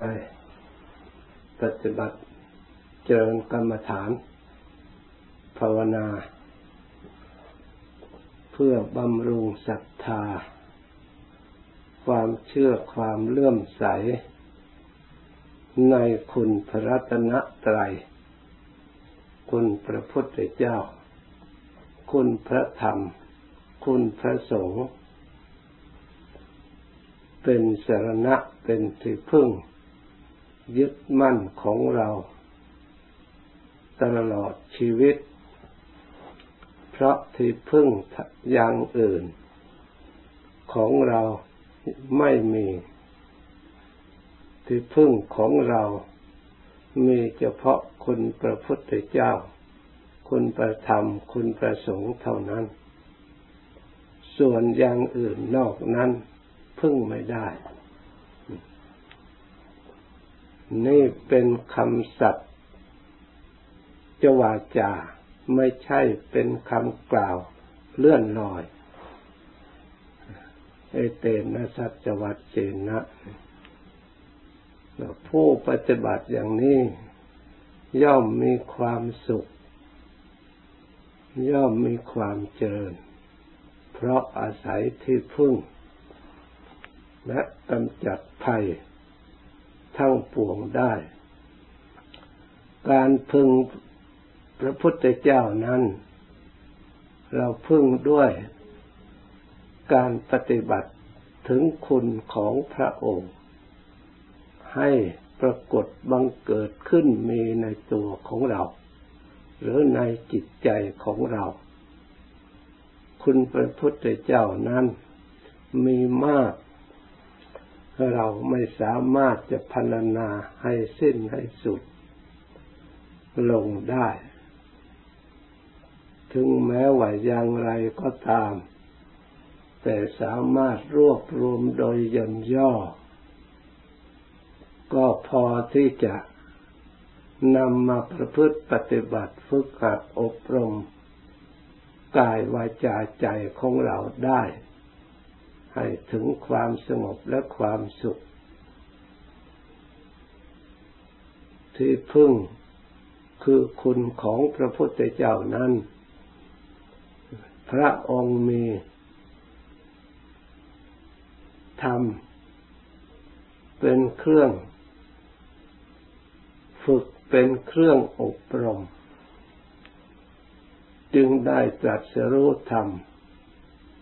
ไปปฏิบัติเจริญกรรมฐาน ภาวนา เพื่อบำรุงศรัทธา ความเชื่อความเลื่อมใส ในคุณพระรัตนตรัย คุณพระพุทธเจ้า คุณพระธรรม คุณพระสงฆ์เป็นสรณะเป็นที่พึ่ง ยึดมั่นของเราตลอดชีวิต เพราะที่พึ่งอย่างอื่น ของเราไม่มี ที่พึ่งของเรา มีเฉพาะคุณพระพุทธเจ้า คุณประธรรม คุณประสงค์เท่านั้น ส่วนอย่างอื่นนอกนั้นพึ่งไม่ได้ นี่เป็นคำสัตย์จวาจา ไม่ใช่เป็นคำกล่าวเลื่อนลอย เอเตนะสัจวัตเจนะผู้ปฏิบัติอย่างนี้ ย่อมมีความสุข ย่อมมีความเจริญ เพราะอาศัยที่พึ่ง และกำจัดภัย ทั้งปวงได้ การพึงพระพุทธเจ้านั้น เราพึงด้วยการปฏิบัติถึงคุณของพระองค์ ให้ปรากฏบังเกิดขึ้นมีในตัวของเรา หรือในจิตใจของเรา คุณพระพุทธเจ้านั้นมีมาก เราไม่สามารถจะพรรณนาให้สิ้นให้สุด ลงได้ ถึงแม้ว่าอย่างไรก็ตาม แต่สามารถรวบรวมโดยย่นย่อ ก็พอที่จะนำมาประพฤติปฏิบัติฝึกหัดอบรม กายวาจาใจของเราได้ ให้ถึงความสงบและความสุข ที่พึ่งคือคุณของพระพุทธเจ้านั้น พระองค์มีธรรมเป็นเครื่อง ฝึกเป็นเครื่องอบรม จึงได้ตรัสรู้ธรรม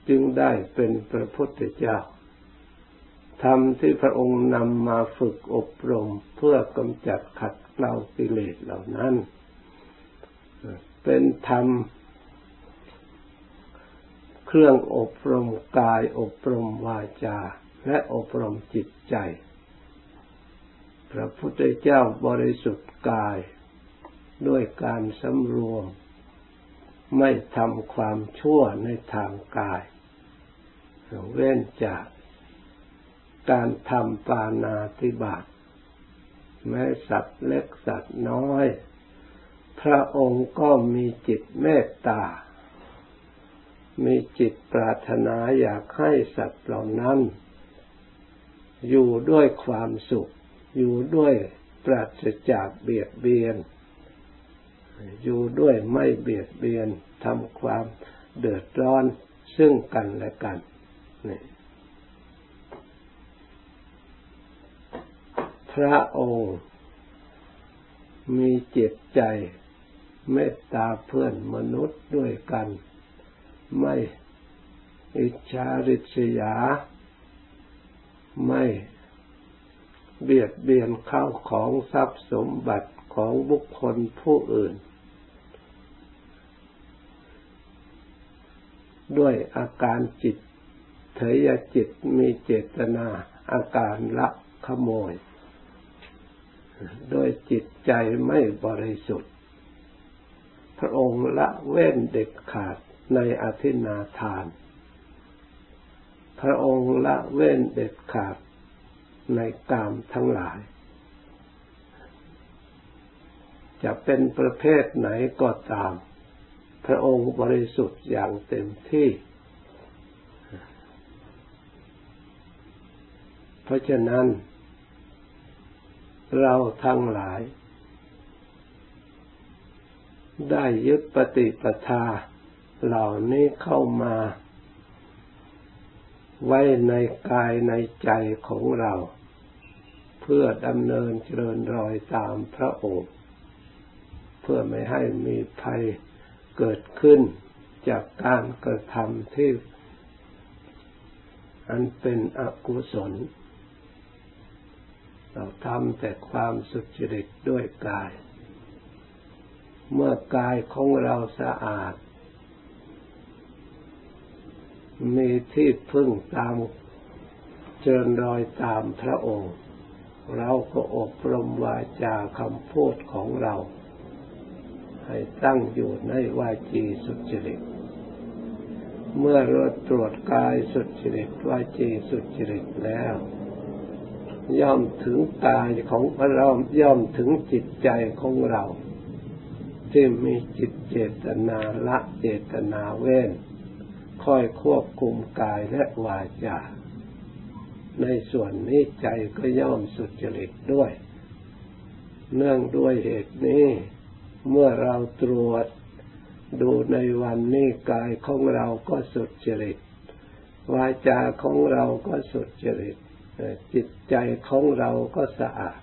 จึงได้เป็นพระพุทธเจ้าธรรมที่พระองค์นำมาฝึกอบรมเพื่อกำจัดขัดเกลากิเลสเหล่านั้น เป็นธรรมเครื่องอบรมกายอบรมวาจา และอบรมจิตใจ พระพุทธเจ้าบริสุทธิ์กาย ด้วยการสำรวม ไม่ทำความชั่วในทางกาย เว้นจากการทำปานาติบาตแม้สัตว์เล็กสัตว์น้อย พระองค์ก็มีจิตเมตตา มีจิตปรารถนาอยากให้สัตว์เหล่านั้น อยู่ด้วยความสุข อยู่ด้วยปราศจากเบียดเบียน อยู่ด้วยไม่เบียดเบียนทำความเดือดร้อนซึ่งกันและกัน พระองค์มีเจิตใจเมตตาเพื่อนมนุษย์ด้วยกัน ไม่อิจฉาริษยา ไม่เบียดเบียนข้าวของทรัพย์สมบัติของบุคคลผู้อื่น ด้วยอาการจิต เถยจิตมีเจตนาอาการละขโมย โดยจิตใจไม่บริสุทธิ์ พระองค์ละเว้นเด็ดขาดในอธินาทาน พระองค์ละเว้นเด็ดขาดในกามทั้งหลาย จะเป็นประเภทไหนก็ตาม พระองค์บริสุทธิ์อย่างเต็มที่ เพราะฉะนั้น เราทั้งหลาย ได้ยึดปฏิปทา เหล่านี้เข้ามา ไว้ในกายในใจของเรา เพื่อดำเนินเจริญรอยตามพระองค์ เพื่อไม่ให้มีภัยเกิดขึ้นจากการกระทำที่อันเป็นอกุศล เราทำแต่ความสุจริตด้วยกาย เมื่อกายของเราสะอาด มีที่พึ่งตามเจริญรอยตามพระองค์ เราก็อบรมวาจาคำพูดของเรา ให้ตั้งอยู่ในวาจีสุจริต เมื่อเราตรวจกายสุจริตวาจีสุจริตแล้ว ย่อมถึงกายของเราย่อมถึงจิตใจของเรา ที่มีจิตเจตนาละเจตนาเว้นค่อยควบคุมกายและวาจาในส่วนนี้ใจก็ย่อมสุจริตด้วย เนื่องด้วยเหตุนี้ เมื่อเราตรวจดูในวันนี้กายของเราก็สุดจริตวาจาของเราก็สุดจริต จิตใจของเราก็สะอาด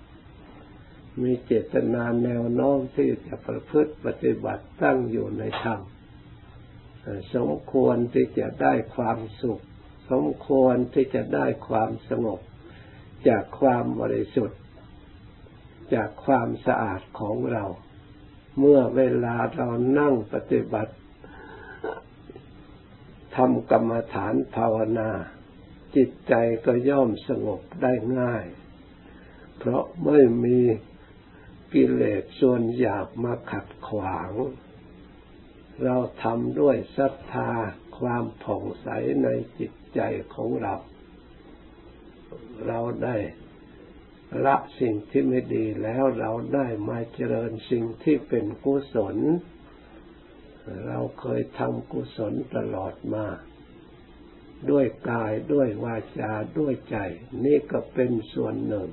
มีเจตนาแนวโน้มที่จะประพฤติปฏิบัติตั้งอยู่ในธรรมสมควรที่จะได้ความสุข สมควรที่จะได้ความสงบ จากความบริสุทธิ์ จากความสะอาดของเรา เมื่อเวลาเรานั่งปฏิบัติทำกรรมฐานภาวนา จิตใจก็ย่อมสงบได้ง่าย เพราะไม่มีกิเลสส่วนหยาบมาขัดขวาง เราทำด้วยศรัทธาความผ่องใสในจิตใจของเรา เราได้ละสิ่งที่ไม่ดีแล้วเราได้มาเจริญสิ่งที่เป็นกุศล เราเคยทำกุศลตลอดมา ด้วยกายด้วยวาจาด้วยใจ นี่ก็เป็นส่วนหนึ่ง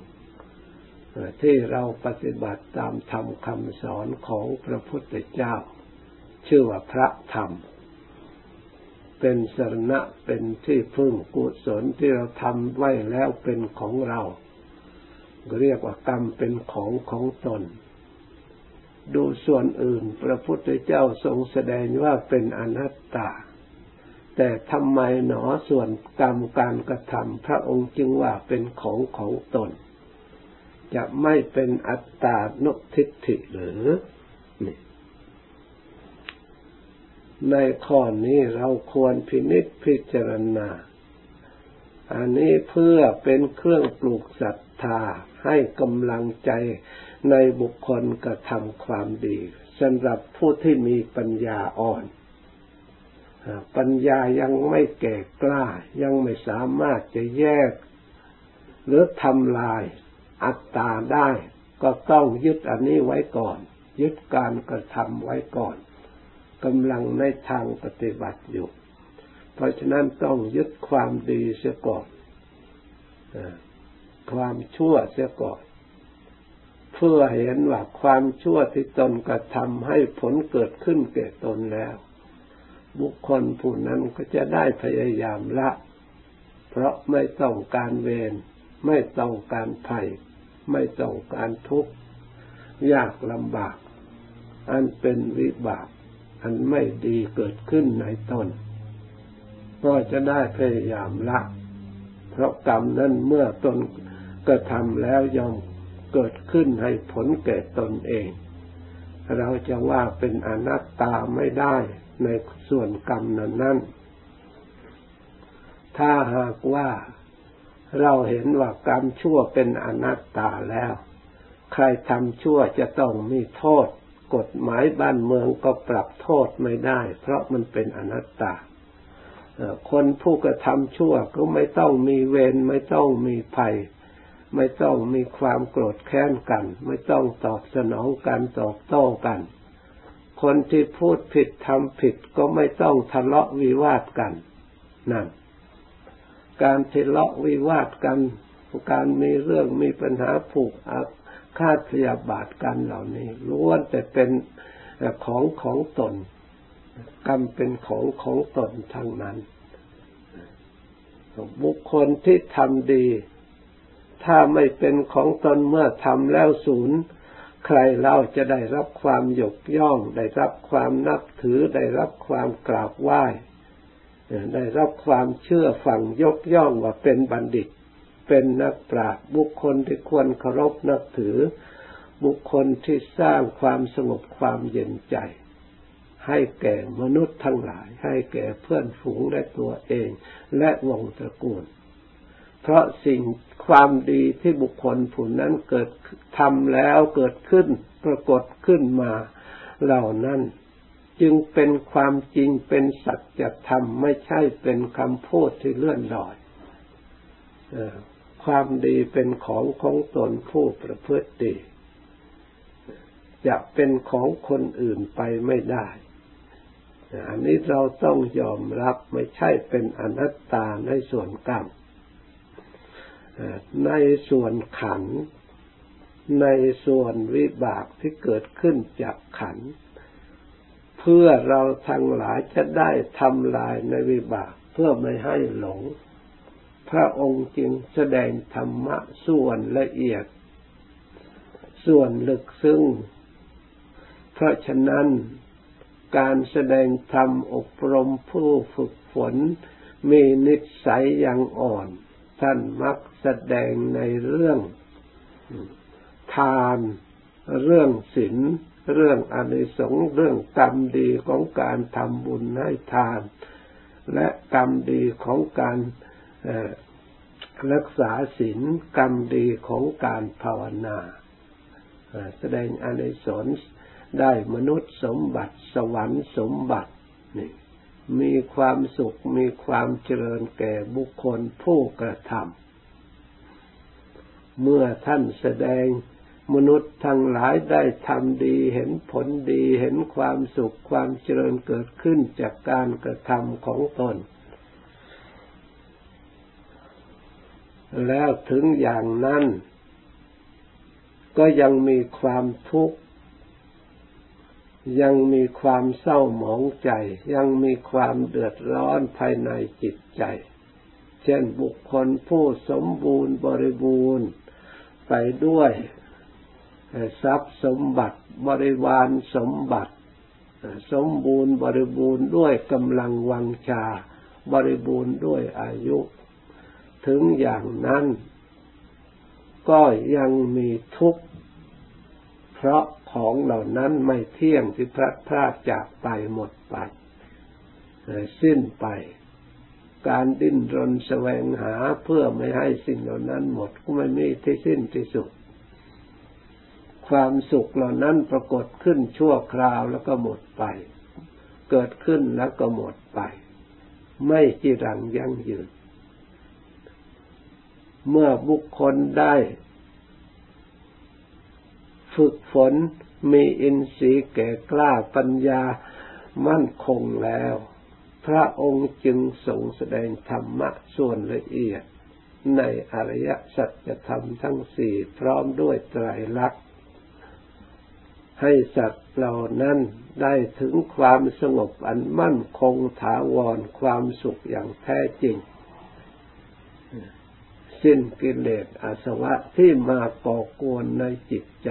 ที่เราปฏิบัติตามธรรมคำสอนของพระพุทธเจ้า ชื่อว่าพระธรรม เป็นสรณะเป็นที่พึ่งกุศลที่เราทำไว้แล้วเป็นของเรา เรียกว่ากรรมเป็นของของตนดูส่วนอื่น พระพุทธเจ้าทรงแสดงว่าเป็นอนัตตา แต่ทำไมหนอส่วนกรรมการกระทำพระองค์จึงว่าเป็นของของตน จะไม่เป็นอัตตานุทิฏฐิหรือ ในข้อนี้เราควรพินิจพิจารณา อันนี้เพื่อเป็นเครื่องปลูกศรัทธาให้กำลังใจในบุคคลกระทำความดีสำหรับผู้ที่มีปัญญาอ่อน ปัญญายังไม่แก่กล้า ยังไม่สามารถจะแยก หรือทำลายอัตตาได้ ก็ต้องยึดอันนี้ไว้ก่อน ยึดการกระทำไว้ก่อนกำลังในทางปฏิบัติอยู่ เพราะฉะนั้นต้องยึดความดีเสียก่อนความชั่วเสียก่อน เพื่อเห็นว่าความชั่วที่ตนกระทำให้ผลเกิดขึ้นแก่ตนแล้ว บุคคลผู้นั้นก็จะได้พยายามละ เพราะไม่ต้องการเวรไม่ต้องการภัย ไม่ต้องการทุกข์ยากลำบาก อันเป็นวิบาก อันไม่ดีเกิดขึ้นในตนก็จะได้พยายามละ เพราะกรรมนั้นเมื่อตนกระทำแล้วยอมเกิดขึ้นให้ผลแก่ตนเอง เราจะว่าเป็นอนัตตาไม่ได้ ในส่วนกรรมนั้นนั้นถ้าหากว่าเราเห็นว่ากรรมชั่วเป็นอนัตตาแล้ว ใครทำชั่วจะต้องมีโทษ กฎหมายบ้านเมืองก็ปรับโทษไม่ได้ เพราะมันเป็นอนัตตา คนผู้กระทำชั่วก็ไม่ต้องมีเวรไม่ต้องมีภัย ไม่ต้องมีความโกรธแค้นกัน ไม่ต้องตอบสนองกันตอบโต้กัน คนที่พูดผิดทำผิดก็ไม่ต้องทะเลาะวิวาทกัน นั่น การทะเลาะวิวาทกัน การมีเรื่องมีปัญหาผูกฆาตพยาบาทกันเหล่านี้ล้วนแต่เป็นของของตน กรรมเป็นของของตนทั้งนั้น บุคคลที่ทำดี ถ้าไม่เป็นของตนเมื่อทำแล้วศูนย์ ใครเล่าจะได้รับความยกย่อง ได้รับความนับถือ ได้รับความกราบไหว้ได้รับความเชื่อฟังยกย่องว่าเป็นบัณฑิต เป็นนักปราชญ์บุคคลที่ควรเคารพนับถือ บุคคลที่สร้างความสงบความเย็นใจ ให้แก่มนุษย์ทั้งหลาย ให้แก่เพื่อนฝูงและตัวเอง และวงตระกูล เพราะสิ่งความดีที่บุคคลผู้นั้นเกิดทำแล้วเกิดขึ้นปรากฏขึ้นมาเหล่านั้น จึงเป็นความจริงเป็นสัจธรรมไม่ใช่เป็นคำพูดที่เลื่อนลอยความดีเป็นของของตนผู้ประพฤติดีจะเป็นของคนอื่นไปไม่ได้อันนี้เราต้องยอมรับไม่ใช่เป็นอนัตตาในส่วนกรรม ในส่วนขัน ในส่วนวิบากที่เกิดขึ้นจากขัน เพื่อเราทั้งหลายจะได้ทำลายในวิบากเพื่อไม่ให้หลง พระองค์จึงแสดงธรรมะส่วนละเอียด ส่วนลึกซึ้งเพราะฉะนั้นการแสดงธรรมอบรมผู้ฝึกฝนมีนิสัยอย่างอ่อน ท่านมักแสดงในเรื่องทาน เรื่องศีลเรื่องอนิสงส์เรื่องกรรมดีของการทำบุญให้ทาน และกรรมดีของการรักษาศีลกรรมดีของการภาวนาแสดงอนิสงส์ได้มนุษย์สมบัติสวรรค์สมบัตินี่ มีความสุขมีความเจริญแก่บุคคลผู้กระทำเมื่อท่านแสดงมนุษย์ทั้งหลายได้ทำดีเห็นผลดีเห็นความสุขความเจริญเกิดขึ้นจากการกระทำของตน แล้วถึงอย่างนั้น ก็ยังมีความทุกข์ ยังมีความเศร้าหมองใจ ยังมีความเดือดร้อนภายในจิตใจ เช่นบุคคลผู้สมบูรณ์บริบูรณ์ไปด้วยทรัพย์สมบัติบริวารสมบัติ สมบูรณ์บริบูรณ์ด้วยกำลังวังชา บริบูรณ์ด้วยอายุ ถึงอย่างนั้น ก็ยังมีทุกข์ เพราะของเหล่านั้นไม่เที่ยงที่พระพราดจากไปหมดไปสิ้นไป การดิ้นรนแสวงหาเพื่อไม่ให้สิ่งเหล่านั้นหมดก็ไม่มีที่สิ้นที่สุด ความสุขเหล่านั้นปรากฏขึ้นชั่วคราวแล้วก็หมดไป เกิดขึ้นแล้วก็หมดไป ไม่จีรังยั่งยืนเมื่อบุคคลได้ ฝึกฝนมีอินทรีย์แก่กล้าปัญญามั่นคงแล้ว พระองค์จึงทรงแสดงธรรมะส่วนละเอียด ในอริยสัจธรรมทั้งสี่พร้อมด้วยไตรลักษณ์ให้สัตว์เหล่านั้นได้ถึงความสงบอันมั่นคงถาวรความสุขอย่างแท้จริง สิ้นกิเลสอาสวะที่มาก่อกวนในจิตใจ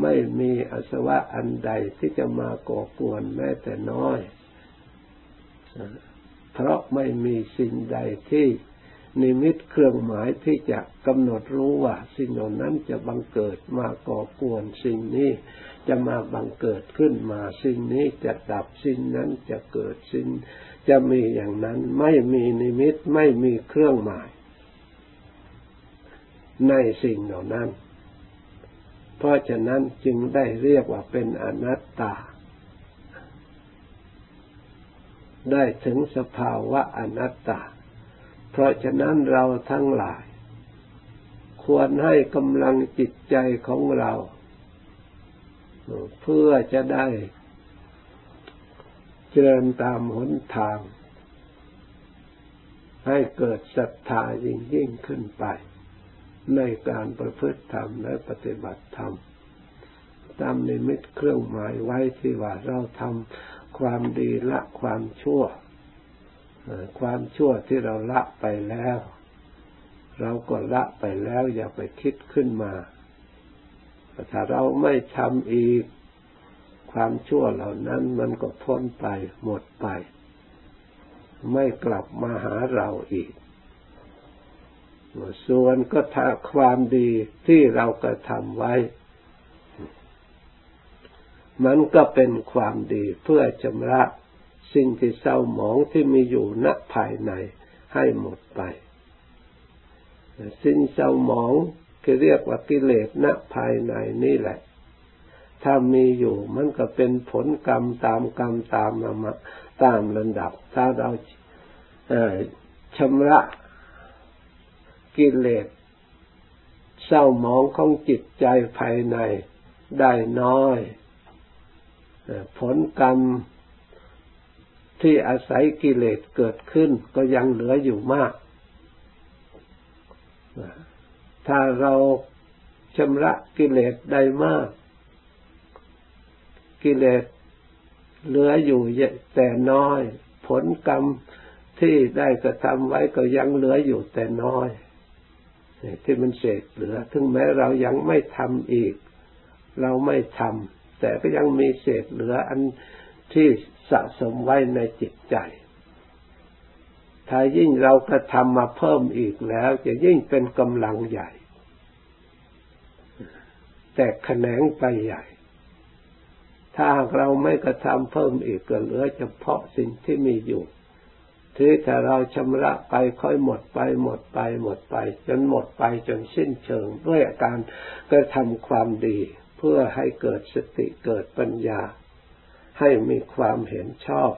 ไม่มีอสวะอันใดที่จะมาก่อกวนแม้แต่น้อย เพราะไม่มีสิ่งใดที่นิมิตเครื่องหมายที่จะกำหนดรู้ว่า สิ่งเหล่านั้นจะบังเกิดมาก่อกวนสิ่งนี้จะมาบังเกิดขึ้นมาสิ่งนี้จะดับสิ่งนั้นจะเกิดสิ่งจะมีอย่างนั้นไม่มีนิมิตไม่มีเครื่องหมาย ในสิ่งเหล่านั้น เพราะฉะนั้นจึงได้เรียกว่าเป็นอนัตตา ได้ถึงสภาวะอนัตตา เพราะฉะนั้นเราทั้งหลาย ควรให้กำลังจิตใจของเรา เพื่อจะได้เจริญตามหนทาง ให้เกิดศรัทธายิ่งยิ่งขึ้นไป ในการประพฤติธรรมและปฏิบัติธรรมตามนิมิตเครื่องหมายไว้ที่ว่าเราทำความดีละความชั่ว ความชั่วที่เราละไปแล้ว เราก็ละไปแล้วอย่าไปคิดขึ้นมาถ้าเราไม่ทำอีก ความชั่วเหล่านั้นมันก็พ้นไปหมดไป ไม่กลับมาหาเราอีก ส่วนก็ถ้าความดีที่เรากระทำไว้ มันก็เป็นความดีเพื่อชำระสิ่งที่เศร้าหมองที่มีอยู่ณภายในให้หมดไป สิ่งเศร้าหมองที่เรียกว่ากิเลสณภายในนี่แหละ ถ้ามีอยู่มันก็เป็นผลกรรมตามกรรมตามมาตามระดับ ถ้าเราชำระ กิเลสเศร้าหมองของจิตใจภายในได้น้อย ผลกรรมที่อาศัยกิเลสเกิดขึ้นก็ยังเหลืออยู่มาก ถ้าเราชำระกิเลสได้มาก กิเลสเหลืออยู่แต่น้อย ผลกรรมที่ได้กระทำไว้ก็ยังเหลืออยู่แต่น้อย ที่มันเศษเหลือ ถึงแม้เรายังไม่ทำอีก เราไม่ทำแต่ก็ยังมีเศษเหลืออันที่สะสมไว้ในจิตใจ ถ้ายิ่งเรากระทำมาเพิ่มอีกแล้ว จะยิ่งเป็นกำลังใหญ่ แต่แขนงไปใหญ่ ถ้าเราไม่กระทำเพิ่มอีกก็เหลือเฉพาะสิ่งที่มีอยู่ ทีถ้าเราชำระไปค่อยหมดไปหมดไปหมดไป จนหมดไปจนสิ้นเชิงด้วยการกระทำความดี เพื่อให้เกิดสติเกิดปัญญา ให้มีความเห็นชอบ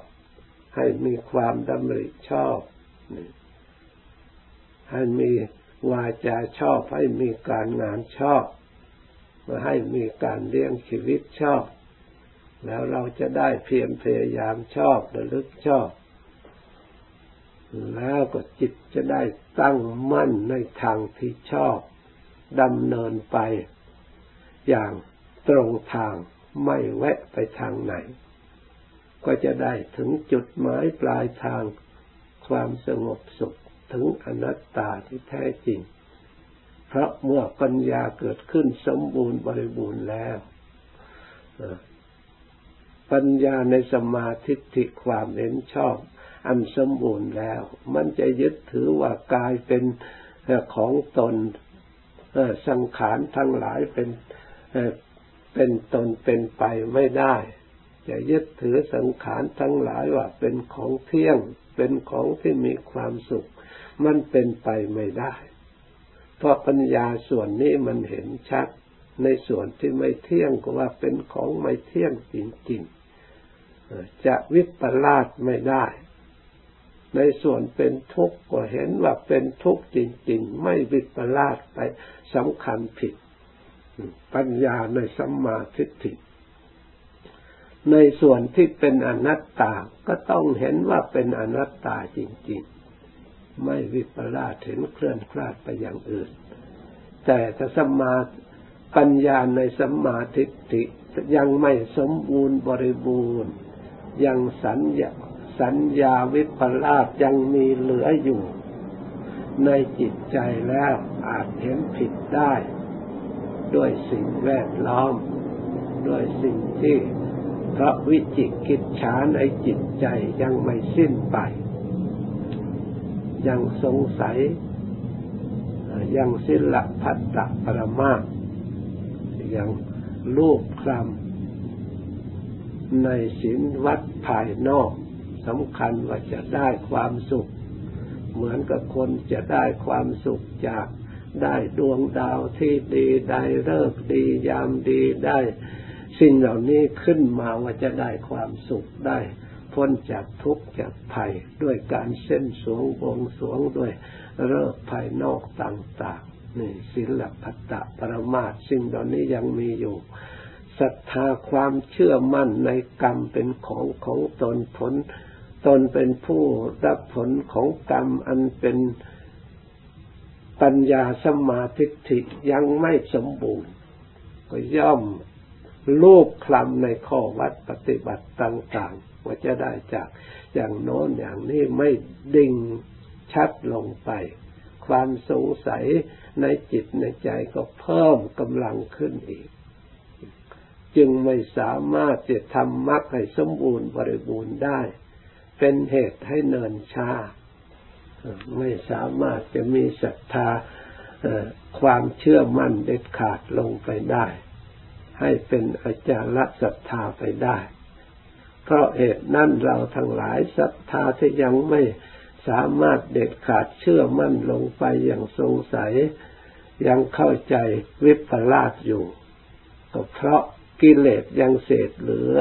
ให้มีความดำริชอบ ให้มีวาจาชอบ ให้มีการงานชอบมาให้มีการเลี้ยงชีวิตชอบ แล้วเราจะได้เพียรพยายามชอบระลึกชอบ แล้วก็จิตจะได้ตั้งมั่นในทางที่ชอบดำเนินไป อย่างตรงทางไม่แวะไปทางไหน ก็จะได้ถึงจุดหมายปลายทางความสงบสุขถึงอนัตตาที่แท้จริง เพราะเมื่อปัญญาเกิดขึ้นสมบูรณ์บริบูรณ์แล้วปัญญาในสมาธิิความเห็นชอบ อันสมบูรณ์แล้ว มันจะยึดถือว่ากายเป็นของตนสังขารทั้งหลายเป็นเป็นตนเป็นไปไม่ได้ จะยึดถือสังขารทั้งหลายว่าเป็นของเที่ยง เป็นของที่มีความสุข มันเป็นไปไม่ได้ เพราะปัญญาส่วนนี้มันเห็นชัดในส่วนที่ไม่เที่ยงก็ว่าเป็นของไม่เที่ยงจริงๆจะวิปลาสไม่ได้ ในส่วนเป็นทุกข์ก็เห็นว่าเป็นทุกข์จริง ๆ ไม่วิปลาสไปสำคัญผิด ปัญญาในสัมมาทิฏฐิในส่วนที่เป็นอนัตตาก็ต้องเห็นว่าเป็นอนัตตาจริง ๆ ไม่วิปลาสเห็นเคลื่อนคลาดไปอย่างอื่น แต่ถ้าสัมมาปัญญาในสัมมาทิฏฐิยังไม่สมบูรณ์บริบูรณ์ ยังสัญญา สัญญาวิปลาสยังมีเหลืออยู่ ในจิตใจแล้วอาจเห็นผิดได้ ด้วยสิ่งแวดล้อม ด้วยสิ่งที่พระวิจิกิจฉาในจิตใจยังไม่สิ้นไป ยังสงสัย ยังศิลพัตตปรมายังลูกคลำในศีลวัดภายนอก สำคัญว่าจะได้ความสุข เหมือนกับคนจะได้ความสุขจากได้ดวงดาวที่ดีได้เลิกดียามดีได้สิ่งเหล่านี้ขึ้นมาว่าจะได้ความสุขได้ พ้นจากทุกข์จากภัยด้วยการเส้นสวงบงสวงด้วยเลิกภายนอกต่างๆนี่ศิลปัตตะปรมาทสิ่งเหล่านี้ยังมีอยู่ศรัทธาความเชื่อมั่นในกรรมเป็นของของตนผล ตนเป็นผู้รับผลของกรรมอันเป็นปัญญาสมาธิยังไม่สมบูรณ์ ก็ย่อมลูกคลำในข้อวัดปฏิบัติต่างๆว่าจะได้จากอย่างโน้นอย่างนี้ไม่ดิ่งชัดลงไป ความสงสัยในจิตในใจก็เพิ่มกำลังขึ้นอีก จึงไม่สามารถจะทำมรรคให้สมบูรณ์บริบูรณ์ได้ เป็นเหตุให้เนินช้าไม่สามารถจะมีศรัทธาความเชื่อมั่นเด็ดขาดลงไปได้ ให้เป็นอาจารย์ศรัทธาไปได้ เพราะเหตุนั้นเราทั้งหลายศรัทธาที่ยังไม่สามารถเด็ดขาดเชื่อมั่นลงไปอย่างสงสัย ยังเข้าใจวิปลาสอยู่ก็เพราะกิเลสยังเศษเหลือ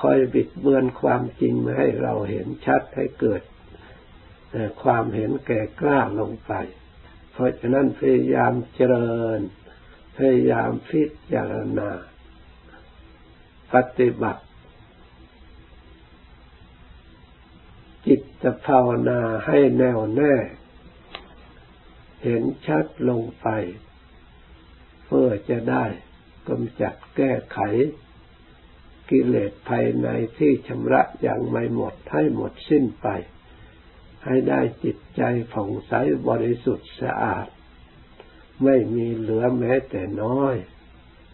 คอยบิดเบือนความจริงมาให้เราเห็นชัดให้เกิดความเห็นแก่กล้าลงไป เพราะฉะนั้นพยายามเจริญ พยายามพิจารณา ปฏิบัติ จิตภาวนาให้แน่วแน่ เห็นชัดลงไป เพื่อจะได้กำจัดแก้ไข กิเลสภายในที่ชำระอย่างไม่หมดให้หมดสิ้นไป ให้ได้จิตใจผ่องใสบริสุทธิ์สะอาด ไม่มีเหลือแม้แต่น้อย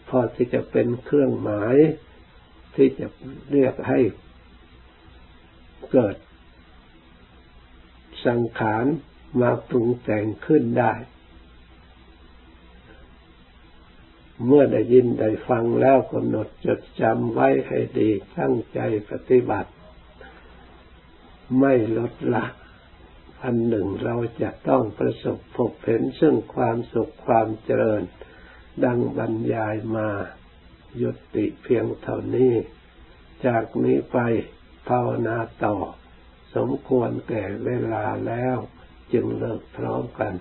พอที่จะเป็นเครื่องหมาย ที่จะเรียกให้เกิดสังขารมาปรุงแต่งขึ้นได้ เมื่อได้ยินได้ฟังแล้วกำหนดจดจำไว้ให้ดีตั้งใจปฏิบัติ ไม่ลดละอันหนึ่งเราจะต้องประสบพบเห็นซึ่งความสุขความเจริญ ดังบรรยายมายุติเพียงเท่านี้ จากนี้ไปภาวนาต่อ สมควรแก่เวลาแล้วจึงเลิกพร้อมกัน